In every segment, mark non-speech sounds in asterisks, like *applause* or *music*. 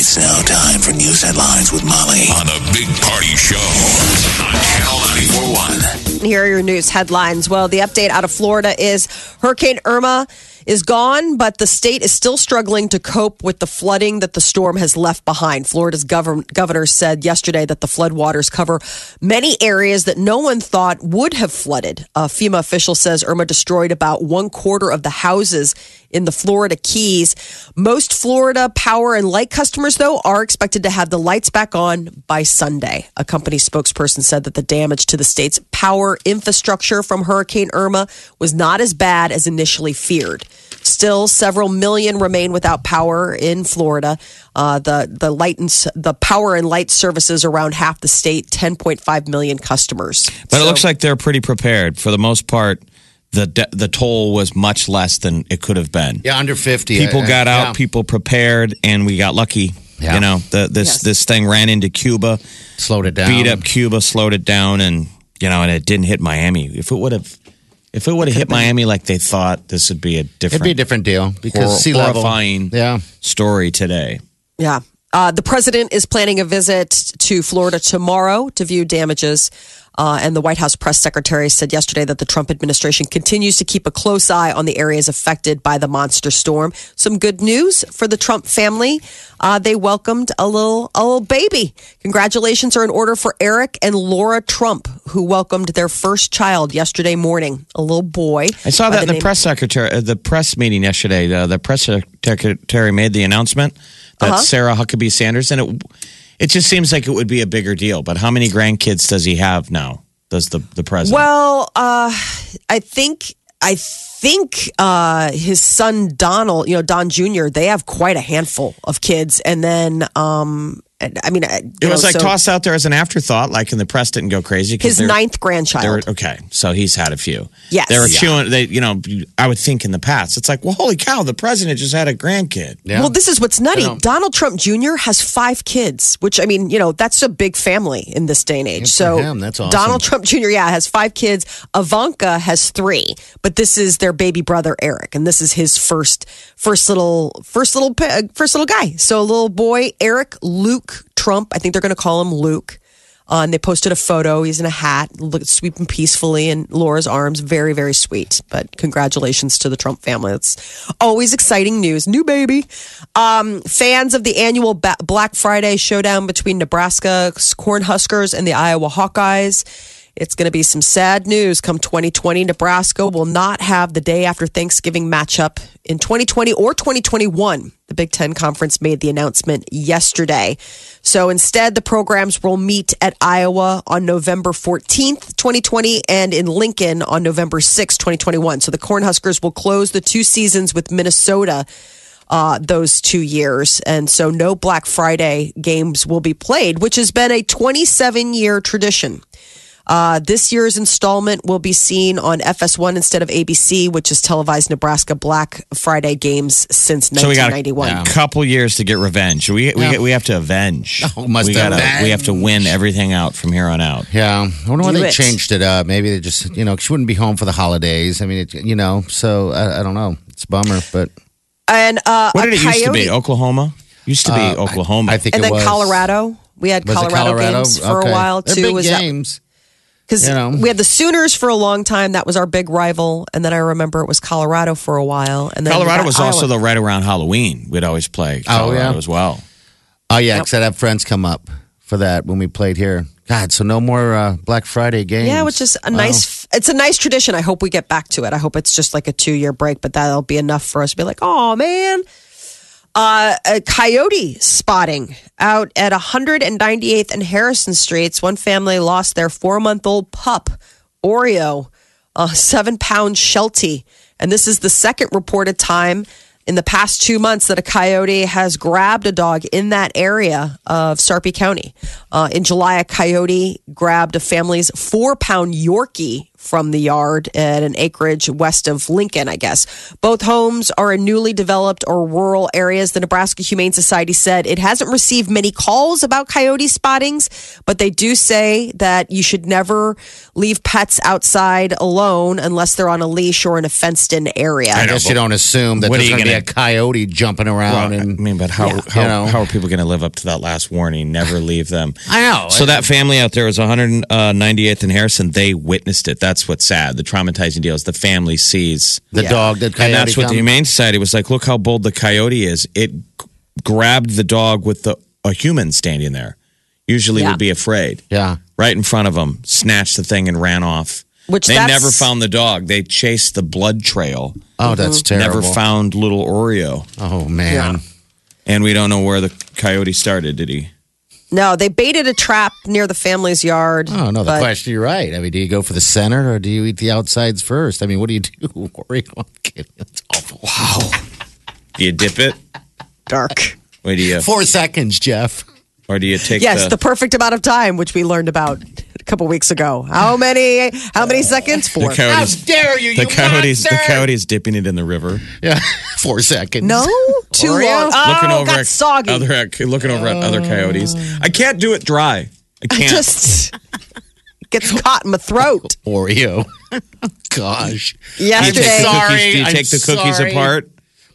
It's now time for news headlines with Molly on the Big Party Show on Channel 941. Here are your news headlines. Well, the update out of Florida is Hurricane Irma is gone, but the state is still struggling to cope with the flooding that the storm has left behind. Florida's govern- governor said yesterday that the floodwaters cover many areas that no one thought would have flooded. A FEMA official says Irma destroyed about one quarter of the houses in the Florida Keys. Most Florida power and light customers, though, are expected to have the lights back on by Sunday. A company spokesperson said that the damage to the state's power infrastructure from Hurricane Irma was not as bad as initially feared. Still, several million remain without power in Florida. Uh, the the light and the power and light services around half the state, 10.5 million customers. But it looks like they're pretty prepared. For the most part, the de- the toll was much less than it could have been. Yeah, under 50. People Uh, got out, yeah. people prepared, and we got lucky. Yeah. You know, the, this Yes. this thing ran into Cuba, slowed it down. beat up Cuba, slowed it down, and you know, and it didn't hit Miami. If it would have, if it would have hit Miami like they thought, this would be a different It'd different be a different deal because hor- sea level. horrifying Yeah. story today. Yeah. Uh, the president is planning a visit to Florida tomorrow to view damages. Uh, and the White House press secretary said yesterday that the Trump administration continues to keep a close eye on the areas affected by the monster storm. Some good news for the Trump family: uh, they welcomed a little a little baby. Congratulations are in order for Eric and Laura Trump, who welcomed their first child yesterday morning, a little boy. I saw that in the press secretary, uh, the press meeting yesterday. Uh, the press secretary made the announcement that Uh-huh. Sarah Huckabee Sanders, and it it just seems like it would be a bigger deal. But how many grandkids does he have now? Does the the president? Well, uh, I think I think uh, his son Donald, you know Don Jr. They have quite a handful of kids, and then um, I mean, uh, it you was know, like so tossed out there as an afterthought, like, and the press didn't go crazy. 'cause his they're- ninth they were- grandchild. okay, so he's had a few. Yes. they were Yeah. chewing. They, you know, I would think in the past, it's like, well, holy cow, the president just had a grandkid. Yeah. Well, this is what's nutty. Donald Trump Jr. has five kids, which I mean, you know, that's a big family in this day and age. Good so for him. That's awesome. Donald Trump Jr. Yeah, has five kids. Ivanka has three, but this is their baby brother Eric, and this is his first, first little, first little, first little guy. So a little boy, Eric Luke Trump. I think they're going to call him Luke. Uh, and they posted a photo. He's in a hat, sweeping peacefully in Laura's arms. Very, very sweet. But congratulations to the Trump family. It's always exciting news. New baby. Um, fans of the annual ba- Black Friday showdown between Nebraska Cornhuskers and the Iowa Hawkeyes. It's going to be some sad news come 2020. Nebraska will not have the day after Thanksgiving matchup in 2020 or 2021. The Big Ten Conference made the announcement yesterday. So instead, the programs will meet at Iowa on November 14th, 2020, and in Lincoln on November 6th, 2021. So the Cornhuskers will close the two seasons with Minnesota uh, those two years. And so no Black Friday games will be played, which has been a 27 year tradition. Uh, this year's installment will be seen on FS1 instead of ABC, which has televised Nebraska Black Friday games since So we got 1991. a couple years to get revenge. We we, Yeah. we have to avenge. *laughs* Oh, must we gotta- avenge. we have to win everything out from here on out. Yeah, I wonder why Do they it. changed it up. Maybe they just, you know, she wouldn't be home for the holidays. I mean, it, you know, so I, I don't know. It's a bummer, but And uh, What a did it used to be? Oklahoma used to be uh, Oklahoma. I, I think and it then was Colorado. We had Was it Colorado, games for Okay. a while They're too. big was that- games. Because You know. we had the Sooners for a long time. That was our big rival. And then I remember it was Colorado for a while. And then Colorado got was also Iowa. the right around Halloween. We'd always play Oh, yeah. as well. Oh yeah, because I'd have friends come up for that when we played here. God, so no more uh, Black Friday games. Yeah, which is a Wow. nice. It's a nice tradition. I hope we get back to it. I hope it's just like a two year break, but that'll be enough for us to be like, oh man. Uh, a coyote spotting out at 198th and Harrison Streets. One family lost their four month old pup, Oreo, a seven pound Sheltie. And this is the second reported time in the past two months that a coyote has grabbed a dog in that area of Sarpy County. Uh, in July, a coyote grabbed a family's four pound Yorkie from the yard at an acreage west of Lincoln, I guess. Both homes are in newly developed or rural areas. The Nebraska Humane Society said it hasn't received many calls about coyote spottings, but they do say that you should never leave pets outside alone unless they're on a leash or in a fenced in area. I guess you don't assume that What there's going to be a coyote jumping around. Well, I mean, but how Yeah. how, You know. how are people going to live up to that last warning? Never leave them. I know. So that family out there was 198th uh, and Harrison. They witnessed it. That's what's sad. The traumatizing deal is the family sees, the dog, the coyote and that's what the. Humane Society was like. Look how bold the coyote is. It g- grabbed the dog with the a human standing there. Usually Yeah. would be afraid. Yeah. Right in front of them, snatched the thing and ran off. Which they that's- never found the dog. They chased the blood trail. Oh, that's mm-hmm. terrible. Never found little Oreo. Oh man. And we don't know where the coyote started, did he? No, they baited a trap near the family's yard. Oh no, the but- question. You're right. I mean, do you go for the center or do you eat the outsides first? I mean, what do you do? *laughs* Oreo? I'm kidding. It's awful. Wow. Do you dip it? Dark. Or do you, Four seconds, Jeff. or do you take Yes, the, the perfect amount of time, which we learned about a couple weeks ago. How many? How many seconds? the Four. coyotes? dare you? The coyotes, the coyotes dipping it in the river, Yeah. *laughs* Four seconds. No, too Oreo? long. Oh, looking over got at soggy. other looking over at other coyotes. I can't do it dry. I *laughs* can't. Just gets caught in my throat. *laughs* Oreo. Gosh. do you take Yesterday, the sorry. cookies, do you I'm take the cookies sorry. apart?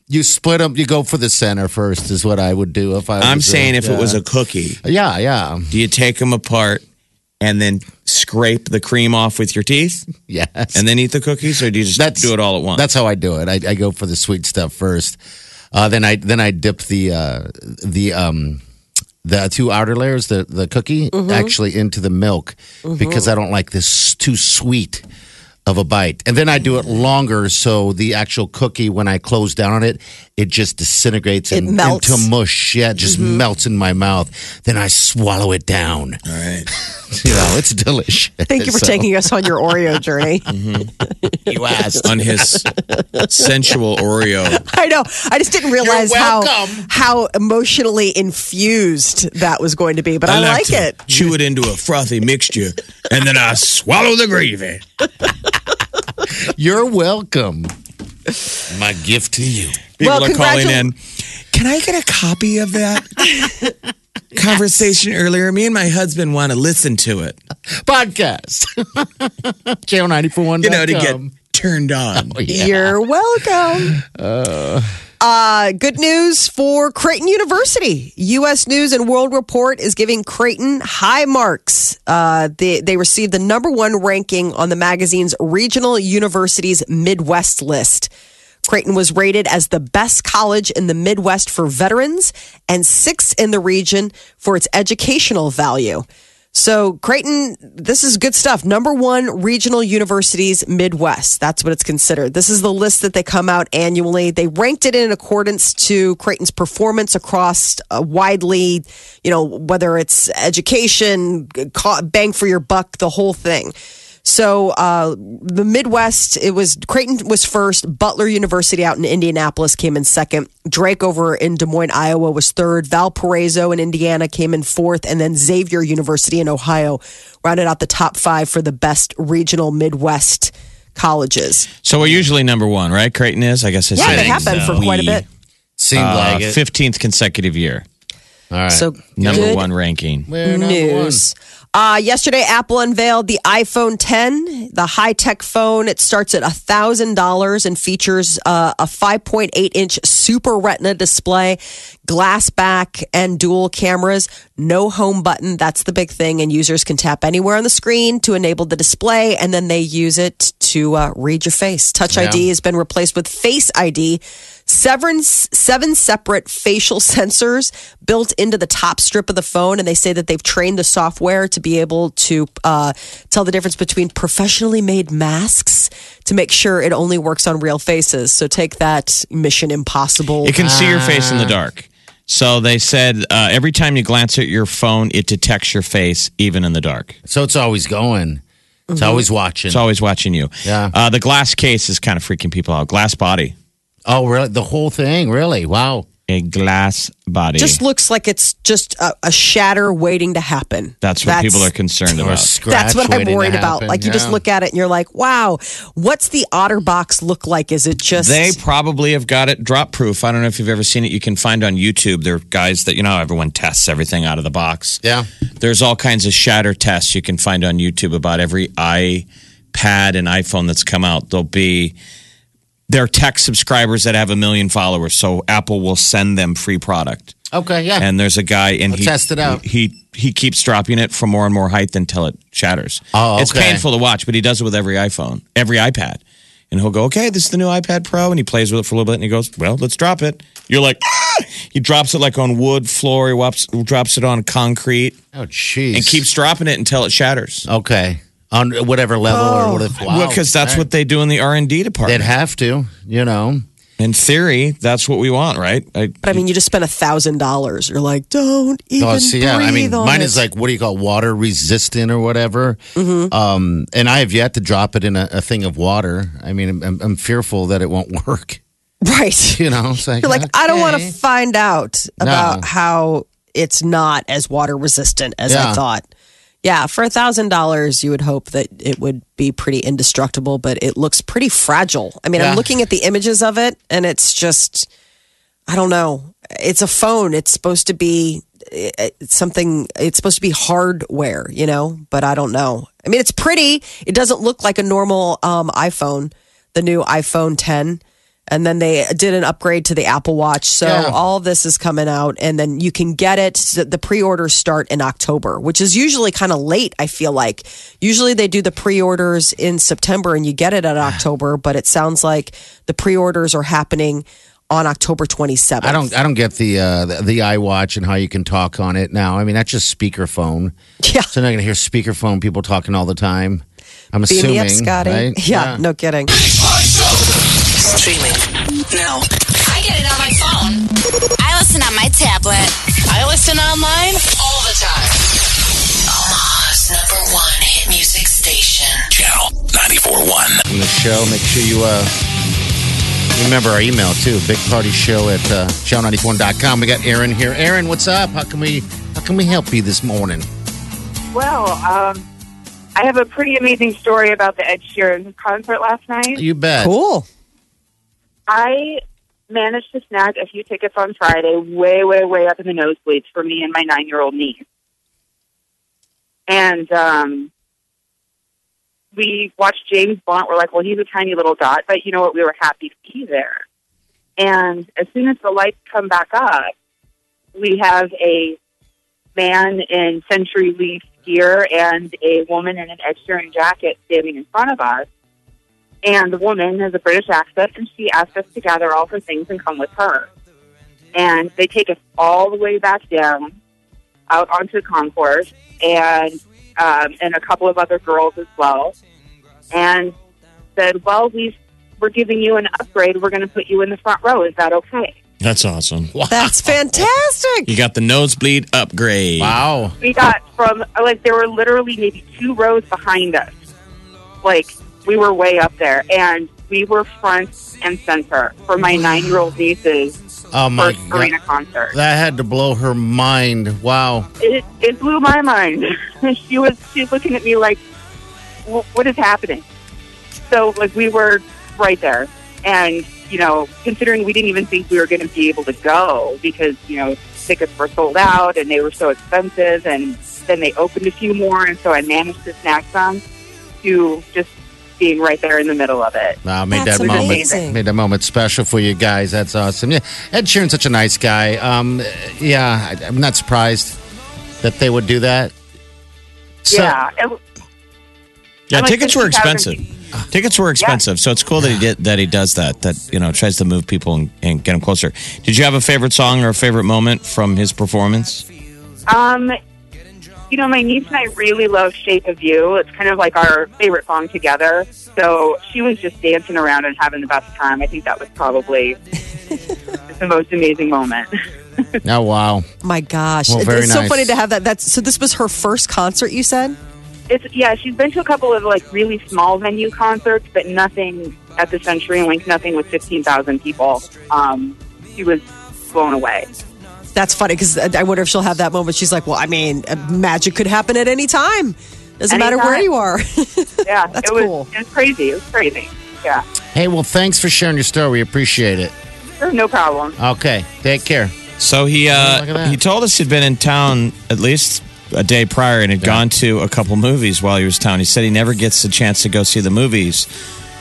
You split them. You go for the center first. Is what I would do if I. I'm saying if it was a cookie, Yeah, yeah, do you take them apart and then scrape the cream off with your teeth yes. and then eat the cookies, or do you just do it all at once? That's how I do it. I, I go for the sweet stuff first. Uh, then I then I dip the uh, the um, the two outer layers, the the cookie, Mm-hmm. actually into the milk because I don't like this too sweet of a bite. And then I do it longer, so the actual cookie, when I close down on it, it just disintegrates It and- melts. into mush. Yeah, it just Mm-hmm. melts in my mouth. Then I swallow it down. all right. *laughs* You know, it's delicious. thank you for So, taking us on your Oreo *laughs* journey. You asked. on his sensual Oreo. I know. I just didn't realize how how emotionally infused that was going to be, but I, like, to it. Chew it into a frothy mixture, and then I swallow the gravy. You're welcome. My gift to you. People Well, are calling in. Can I get a copy of that *laughs* conversation earlier? Me and my husband want to listen to it. Podcast. *laughs* Channel 941. You know, to get turned on. You're welcome. Uh, good news for Creighton University. U.S. News and World Report is giving Creighton high marks. Uh, they, they received the number one ranking on the magazine's Regional Universities Midwest list. Creighton was rated as the best college in the Midwest for veterans and sixth in the region for its educational value. So, Creighton, this is good stuff. Number one regional universities Midwest. That's what it's considered. This is the list that they come out annually. They ranked it in accordance to Creighton's performance across widely, you know, whether it's education, bang for your buck, the whole thing. So uh, the Midwest, it was Creighton was first. Butler University out in Indianapolis came in second. Drake over in Des Moines, Iowa was third. Valparaiso in Indiana came in fourth, and then Xavier University in Ohio rounded out the top five for the best regional Midwest colleges. So we're usually number one, right? Creighton is. I guess I Yeah, they have been for quite a bit. Seemed uh, like it. Fifteenth consecutive year, All right. So number good one ranking. We're number news. Uh, yesterday, Apple unveiled the iPhone 10, the high tech phone. It starts at $1,000 and features uh, a 5.8 inch Super Retina display, glass back, and dual cameras. No home button. That's the big thing. And users can tap anywhere on the screen to enable the display, and then they use it to uh, read your face. Touch ID has been replaced with Face ID. Seven, seven separate facial *laughs* sensors built into the top strip of the phone, and they say that they've trained the software to be able to uh, tell the difference between professionally made masks to make sure it only works on real faces. So take that Mission Impossible. It can see your face in the dark. So they said uh, every time you glance at your phone, it detects your face even in the dark. So it's always going. It's Mm-hmm. always watching. It's always watching you. Yeah. Uh, the glass case is kind of freaking people out. Glass body. Oh, really? The whole thing? Really? Wow. A glass body. Just looks like it's just a, a shatter waiting to happen. That's what people are concerned Or about. scratch That's what I'm waiting to worried about. happen. Like you just Yeah. look at it and you're like, wow, what's the OtterBox look like? Is it just They probably have got it drop proof. I don't know if you've ever seen it. You can find on YouTube. There are guys that, you know, how everyone tests everything out of the box. Yeah. There's all kinds of shatter tests you can find on YouTube about every iPad and iPhone that's come out. There'll be their tech subscribers that have a million followers. So Apple will send them free product. Okay. Yeah. And there's a guy and I'll he test it out. He he keeps dropping it from more and more height until it shatters. Oh, It's painful to watch, but he does it with every iPhone, every iPad. And he'll go, okay, this is the new iPad Pro. And he plays with it for a little bit and he goes, well, let's drop it. You're like, ah! He drops it like on wood floor. He whops, drops it on concrete oh, jeez. and keeps dropping it until it shatters. Okay. On whatever level or whatever. Wow. Well, because that's Okay. what they do in the R&D department. They'd have to, you know. in theory, that's what we want, right? I, But I mean, you just spent a thousand dollars. You're like, don't even Oh, see, yeah. I mean, mine it. is like, what do you call water resistant or whatever. Mm-hmm. Um, and I have yet to drop it in a, a thing of water. I mean, I'm, I'm fearful that it won't work. *laughs* right. *laughs* You know, it's like, You're like, I don't want to find out about No. how it's not as water resistant as I thought. Yeah, for a thousand dollars, you would hope that it would be pretty indestructible, but it looks pretty fragile. I mean, Yeah. I'm looking at the images of it, and it's just, I don't know. It's a phone. It's supposed to be eh, it's something. It's supposed to be hardware, you know. But I don't know. I mean, it's pretty. It doesn't look like a normal um, iPhone, the new iPhone 10. And then they did an upgrade to the Apple Watch. So Yeah. all this is coming out, and then you can get it. The pre orders start in October, which is usually kind of late, I feel like. Usually they do the pre orders in September and you get it at *sighs* October, but it sounds like the pre orders are happening on October 27th. I don't, I don't get the, uh, the the iWatch and how you can talk on it now. I mean, that's just speakerphone. *laughs* Yeah. So now you're gonna hear speakerphone people talking all the time. I'm Beam assuming, me up, Scotty. right? Yeah, no kidding. *laughs* Streaming now. I get it on my phone. I listen on my tablet I listen online. all the time. Omaha's number one hit music station. Channel 94.1. in the show. Make sure you uh, remember our email too. Big Party Show at uh, show94.com. We got Aaron here. Aaron, what's up? How can we how can we help you this morning? Well, um, I have a pretty amazing story about the Ed Sheeran concert last night. You bet. Cool. I managed to snag a few tickets on Friday, way, way, way up in the nosebleeds for me and my nine-year-old niece. And um, we watched James Blunt. We're like, well, he's a tiny little dot, but you know what? We were happy to be there. And as soon as the lights come back up, we have a man in CenturyLink gear and a woman in an Ed Sheeran jacket standing in front of us. And the woman has a British accent, and she asked us to gather all her things and come with her. And they take us all the way back down, out onto the concourse, and um, and a couple of other girls as well, and said, "Well, we we're giving you an upgrade. We're going to put you in the front row. Is that okay?" that's awesome. Wow. That's fantastic. You got the nosebleed upgrade. Wow. we got from like there were literally maybe two rows behind us. Like we were way up there, and we were front and center for my nine-year-old niece's Oh my first god. arena concert. That had to blow her mind. Wow. It it blew my mind. *laughs* she was she's looking at me like, "What is happening?" So like we were right there, and you know, considering we didn't even think we were going to be able to go because you know tickets were sold out and they were so expensive, and then they opened a few more, and so I managed to snag some to just being right there in the middle of it. Wow, made That's that moment amazing. made that moment special for you guys. That's awesome. Yeah, Ed Sheeran's such a nice guy. Um, yeah, I, I'm not surprised that they would do that. So- yeah, it, Yeah, I'm like tickets were expensive. Tickets were expensive, so it's cool that he did that. He does that. That you know tries to move people and, and get them closer. Did you have a favorite song or a favorite moment from his performance? Um, you know, my niece and I really love "Shape of You." It's kind of like our favorite song together. So she was just dancing around and having the best time. I think that was probably *laughs* the most amazing moment. *laughs* Oh wow. My gosh. Well, very it's so nice. funny to have that. That's so this was her first concert, you said? It's yeah, she's been to a couple of like really small venue concerts, but nothing at the CenturyLink, nothing with 15,000 people. Um, she was blown away. That's funny because I wonder if she'll have that moment. She's like, "Well, I mean, uh, magic could happen at any time. Doesn't matter where you are." *laughs* Yeah, That's it was cool. it was crazy. It was crazy. Yeah, Hey, well, thanks for sharing your story. We appreciate it. sure, no problem. Okay, take care. So he uh, at he told us he'd been in town at least a day prior and had gone to a couple movies while he was town. He said he never gets a chance to go see the movies.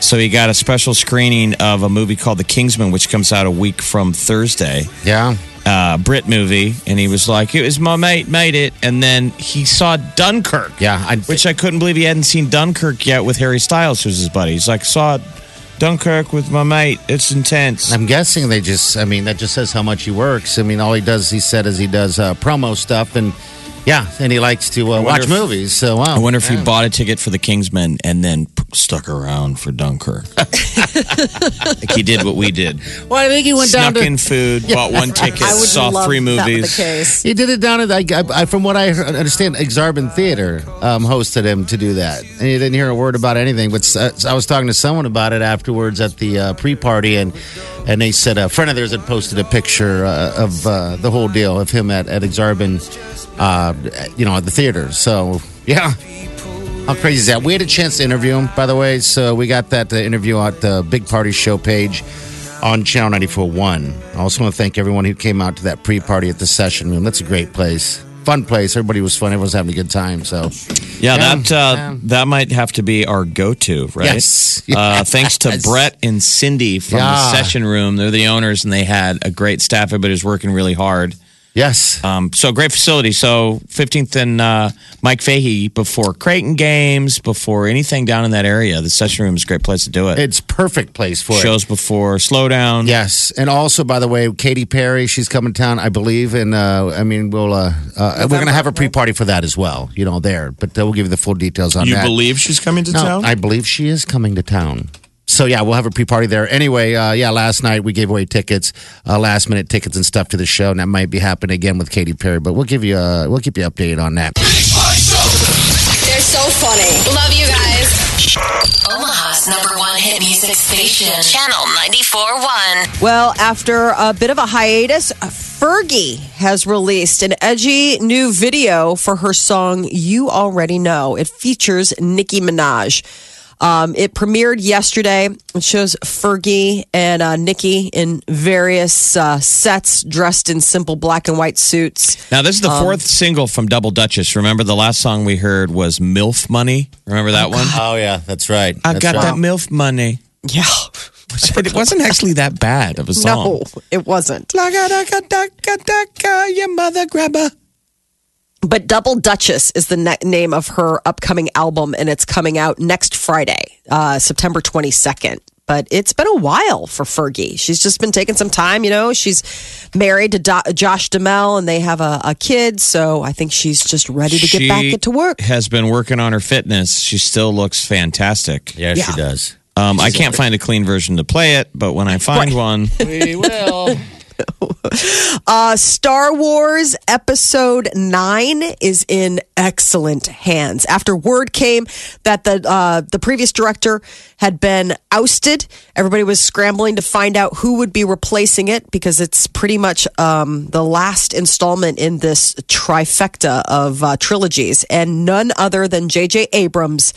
So he got a special screening of a movie called The Kingsman, which comes out a week from Thursday. Yeah. Uh, Brit movie, and he was like, "It was my mate made it," and then he saw Dunkirk. Yeah. I, Which I couldn't believe he hadn't seen Dunkirk yet with Harry Styles, who's his buddy. He's like, saw Dunkirk with my mate. It's intense. I'm guessing they just, I mean, that just says how much he works. I mean, all he does, he said, is he does uh, promo stuff and, yeah, and he likes to uh, watch if- movies. So, wow. I wonder if Yeah. he bought a ticket for the Kingsman and then stuck around for Dunkirk. *laughs* like he did what we did. Well, I think he went down Snuck to. in food, bought one *laughs* ticket, saw three movies. He did it down at, I, I, from what I understand, Aksarben Theater um, hosted him to do that. And he didn't hear a word about anything. But uh, I was talking to someone about it afterwards at the uh, pre party, and and they said a friend of theirs had posted a picture uh, of uh, the whole deal of him at, at Aksarben, uh, you know, at the theater. So, yeah. How crazy is that? We had a chance to interview him, by the way. So we got that uh, interview at the Big Party Show page on Channel 94.1. I also want to thank everyone who came out to that pre-party at the Session Room. That's a great place. Fun place. Everybody was fun. Everyone was having a good time. So, Yeah, Yeah, that uh, yeah. that might have to be our go-to, right? Yes. Uh, thanks to Brett and Cindy from Yeah. the Session Room. They're the owners, and they had a great staff. Everybody was working really hard. Yes. Um, so great facility. So 15th and uh, Mike Fahey before Creighton games, before anything down in that area. The Session Room is a great place to do it. It's perfect place for it. Shows before Slowdown. Yes, and also by the way, Katy Perry, she's coming to town, I believe, and uh, I mean we'll uh, uh, we're going to have a pre-party for that as well, you know, there. But we'll give you the full details on You that. You believe she's coming to No, town? I believe she is coming to town. So yeah, we'll have a pre-party there. Anyway, uh, yeah, last night we gave away tickets, uh, last minute tickets and stuff to the show, and that might be happening again with Katy Perry. But we'll give you, uh, we'll keep you updated on that. They're so funny. Love you guys. Omaha's number one hit music station. Channel 94.1. Well, after a bit of a hiatus, Fergie has released an edgy new video for her song You Already Know. It features Nicki Minaj. Um, it premiered yesterday. It shows Fergie and uh, Nicki in various uh, sets, dressed in simple black and white suits. Now, this is the Um, fourth single from Double Dutchess. Remember, the last song we heard was MILF Money? Remember that one? Oh yeah, that's right. I That's got right. that MILF money. Yeah. It wasn't actually that bad of a *laughs* song. No, it wasn't. Lagadakadaka, your mother grabber. But Double Dutchess is the ne- name of her upcoming album, and it's coming out next Friday, uh, September 22nd. But it's been a while for Fergie. She's just been taking some time, you know. She's married to Do- Josh Duhamel, and they have a, a kid. So I think she's just ready to get back She into work. Has been working on her fitness. She still looks fantastic. Yeah, Yeah. she does. Um, I can't find a clean version to play it, but when I find one, *laughs* We will. *laughs* Uh, Star Wars Episode 9 is in excellent hands. After word came that the uh, the previous director had been ousted, everybody was scrambling to find out who would be replacing it because it's pretty much um, the last installment in this trifecta of uh, trilogies, and none other than J.J. Abrams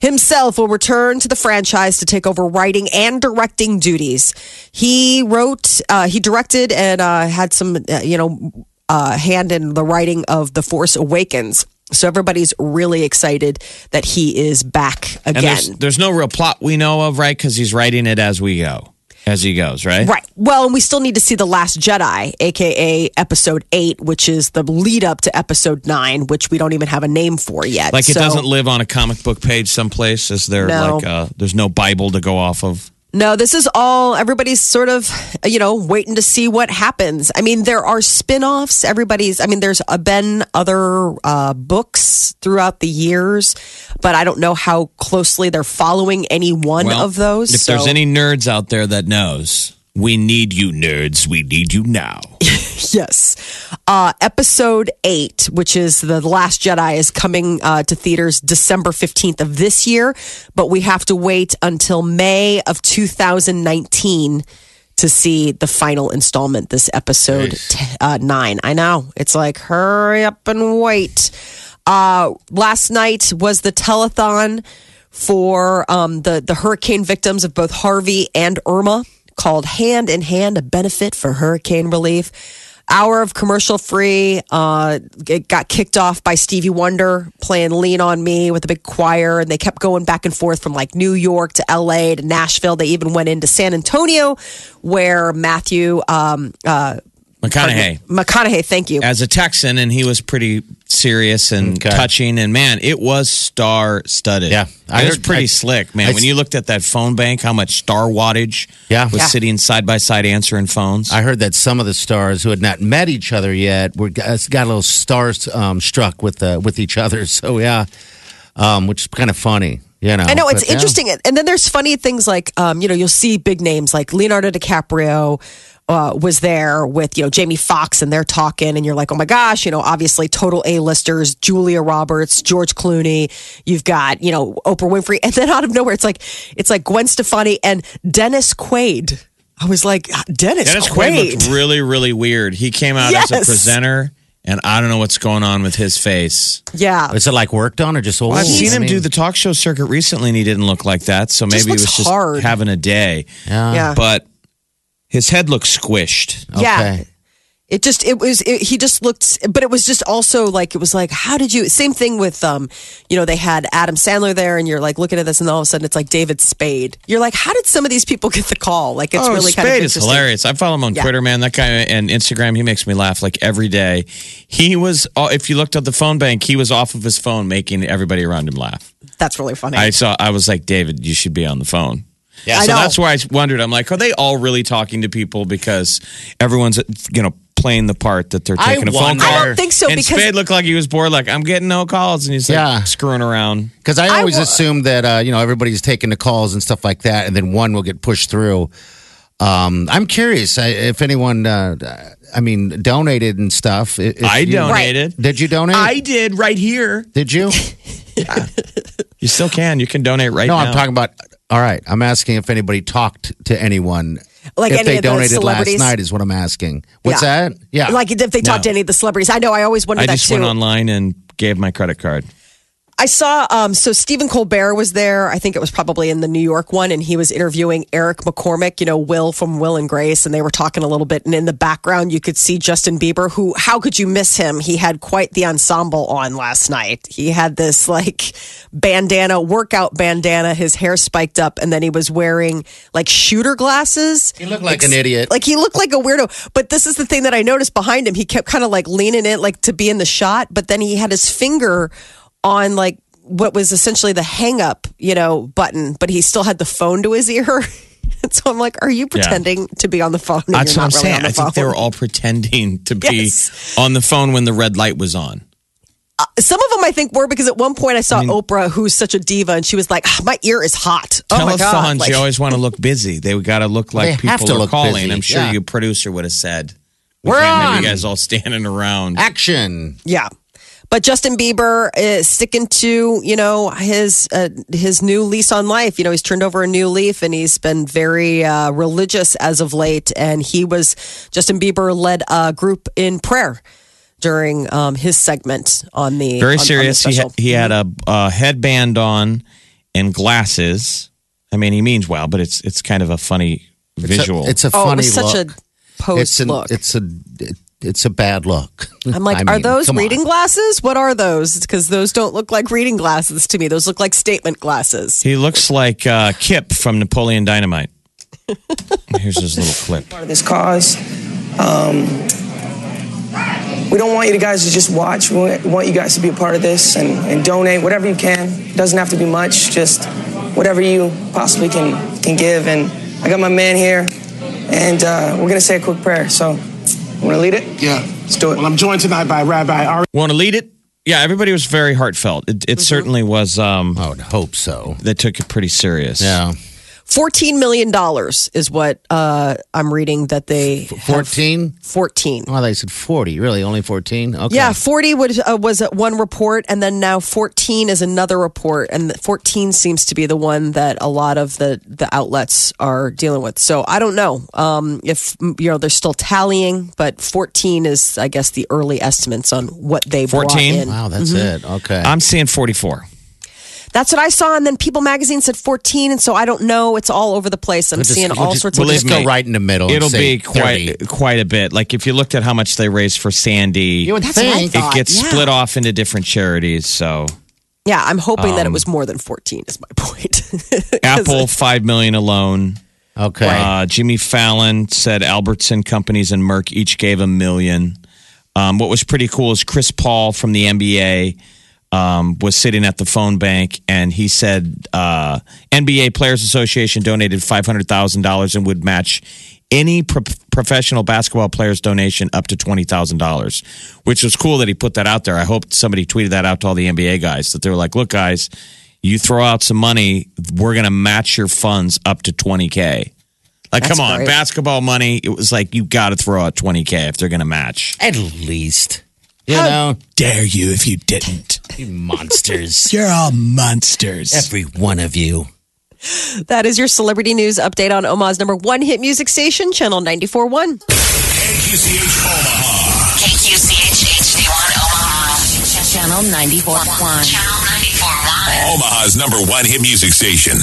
himself will return to the franchise to take over writing and directing duties. He wrote, uh, he directed, and uh, had some, uh, you know, uh, hand in the writing of The Force Awakens. So everybody's really excited that he is back again. there's, there's no real plot we know of, right? Because he's writing it as we go, as he goes, right? Right. Well, and we still need to see The Last Jedi, aka Episode 8, which is the lead up to Episode 9, which we don't even have a name for yet. Like it So- doesn't live on a comic book page someplace. Is there No. like uh there's no Bible to go off of? No, this is all everybody's sort of, you know, waiting to see what happens. I mean, there are spin offs. Everybody's, I mean, there's been other uh, books throughout the years, but I don't know how closely they're following any one Well, of those. If so- there's any nerds out there that knows, We need you, nerds. We need you now. *laughs* Yes. Uh, episode eight, which is The Last Jedi, is coming uh, to theaters December 15th of this year, but we have to wait until May of 2019 to see the final installment, this episode t- uh, nine. I know. It's like, hurry up and wait. Uh, last night was the telethon for um, the, the hurricane victims of both Harvey and Irma called Hand in Hand, a benefit for hurricane relief. Hour of commercial free. Uh, it got kicked off by Stevie Wonder playing Lean on Me with a big choir, and they kept going back and forth from like New York to LA to Nashville. They even went into San Antonio, where Matthew um, uh, McConaughey. McConaughey, thank you. As a Texan, and he was pretty serious and Okay. touching, and man, it was star studded. Yeah. I it was heard- pretty I- slick, man. I- when you looked at that phone bank, how much star wattage Yeah. was Yeah. sitting side by side answering phones. I heard that some of the stars who had not met each other yet were got got a little stars um, struck with uh, with each other. *laughs* So yeah, um, which is kind of funny. You know, I know it's But, yeah. interesting, and then there's funny things like um, you know you'll see big names like Leonardo DiCaprio uh, was there with you know Jamie Foxx and they're talking, and you're like, oh my gosh, you know, obviously total A-listers, Julia Roberts, George Clooney, you've got you know Oprah Winfrey, and then out of nowhere, it's like it's like Gwen Stefani and Dennis Quaid. I was like, "Ah, Dennis, Dennis Quaid. Quaid looked really, really weird. He came out as a presenter, and I don't know what's going on with his face. yeah, Is it like worked on or just old? I've seen I him mean, do the talk show circuit recently, and he didn't look like that. So maybe he was looks just hard. having a day. Yeah. yeah. But his head looks squished. Yeah. Okay. It just it was it, he just looked but it was just also like it was like how did you same thing with um you know they had Adam Sandler there and you're like looking at this and all of a sudden it's like David Spade. You're like how did some of these people get the call? Like it's oh, really Spade kind of is hilarious. I follow him on Yeah. Twitter, man. That guy and Instagram, he makes me laugh like every day. He was, uh, if you looked at the phone bank, he was off of his phone making everybody around him laugh. That's really funny. I saw, I was like, David, you should be on the phone. Yeah, so that's why I wondered. I'm like, are they all really talking to people because everyone's, you know, playing the part that they're I taking a phone wonder- call? I don't think so, And because- Spade looked like he was bored. Like I'm getting no calls, and he's like Yeah. screwing around. Because I I always wa- assume that uh, you know everybody's taking the calls and stuff like that, and then one will get pushed through. Um, I'm curious I, if anyone, uh, I mean, donated and stuff. If I you- donated. Did you donate? I did right here. did you? *laughs* You still can. You can donate right no, now. I'm talking about. All right, I'm asking if anybody talked to anyone. Like if any they of the donated last celebrities? night is what I'm asking. What's Yeah. that? Yeah, Like if they talked to any of the celebrities. I know I always wondered I that just too. went online and gave my credit card. I saw um so Stephen Colbert was there. I think it was probably in the New York one and he was interviewing Eric McCormack, you know, Will from Will and Grace and they were talking a little bit and in the background you could see Justin Bieber who how could you miss him? He had quite the ensemble on last night. He had this like bandana, workout bandana, his hair spiked up and then he was wearing like shooter glasses. He looked like an idiot. Like he looked like a weirdo. But this is the thing that I noticed behind him. He kept kind of like leaning in, like to be in the shot. But then he had his finger on like what was essentially the hang up, you know, button. But he still had the phone to his *laughs* ear. And so I'm like, are you pretending to be on the phone? That's you're what I'm really saying. on the I think they were all pretending to be Yes. on the phone when the red light was on. Some of them I think were because at one point I saw Oprah, who's such a diva, and she was like, "Ah, "My ear is hot." Oh my god! Like- you always want to look busy. They got to look like They people have to are look calling. busy, I'm sure yeah. your producer would have said, we We're on. you guys all standing around. action. Yeah. But Justin Bieber is sticking to, you know, his uh, his new lease on life. You know, he's turned over a new leaf and he's been very uh, religious as of late. And he was, Justin Bieber led a group in prayer during um, his segment on the Very on- on the serious. he, special. had, he had a, a headband on and glasses. I mean, he means well, but it's it's kind of a funny visual. It's a, it's a Oh, it funny was such look. a post it's an, look. It's a it- it's a bad look. *laughs* I'm like, I are mean, those come on. reading glasses? What are those? Because those don't look like reading glasses to me. Those look like statement glasses. he looks like uh, Kip from Napoleon Dynamite. *laughs* Here's his little clip. part of this cause. Um, we don't want you guys to just watch. We want- want you guys to be a part of this and, and donate whatever you can. It doesn't have to be much, just whatever you possibly can can give. And I got my man here, and uh, we're gonna say a quick prayer. So, want to lead it? Yeah. Let's do it. Well, I'm joined tonight by Rabbi Ari. Want to lead it? Yeah, everybody was very heartfelt. It, it certainly was. Um, I would hope so. they took it pretty serious. Yeah. Fourteen million dollars is what uh, I'm reading that they have- 14? Fourteen. Oh, they said 40. Really? Only 14? Okay. Yeah, 40 was, uh, was one report, and then now 14 is another report. And 14 seems to be the one that a lot of the, the outlets are dealing with. So I don't know um, if, you know, they're still tallying, but 14 is, I guess, the early estimates on what they brought 14? in. Wow, that's it. Okay. I'm seeing 44. That's what I saw. And then People Magazine said 14. And so I don't know. It's all over the place. I'm We'll just- seeing we'll all just- sorts we'll of just different- go right in the middle. It'll be quite 30. quite a bit. Like if you looked at how much they raised for Sandy, You would That's think. it gets yeah. split off into different charities. So Yeah, I'm hoping Um, that it was more than 14, is my *laughs* point. Apple *laughs* five million alone. Okay. Uh, Jimmy Fallon said Albertson Companies and Merck each gave a million. Um, what was pretty cool is Chris Paul from the NBA um, was sitting at the phone bank and he said uh, NBA Players Association donated five hundred thousand dollars and would match any pro- professional basketball player's donation up to twenty thousand dollars, which was cool that he put that out there. I hope somebody tweeted that out to all the NBA guys that they were like, "Look, guys, you throw out some money, we're going to match your funds up to twenty k." Like, That's come on, great. basketball money. It was like you got to throw out twenty k if they're going to match. At least. You know, Dare you if you didn't? You monsters. *laughs* You're all monsters. Every one of you. That is your celebrity news update on Omaha's number one hit music station, Channel 94.1. KQCH Omaha. KQCH HD1 Omaha. Channel 94.1. Channel 94.1. Omaha's number one hit music station.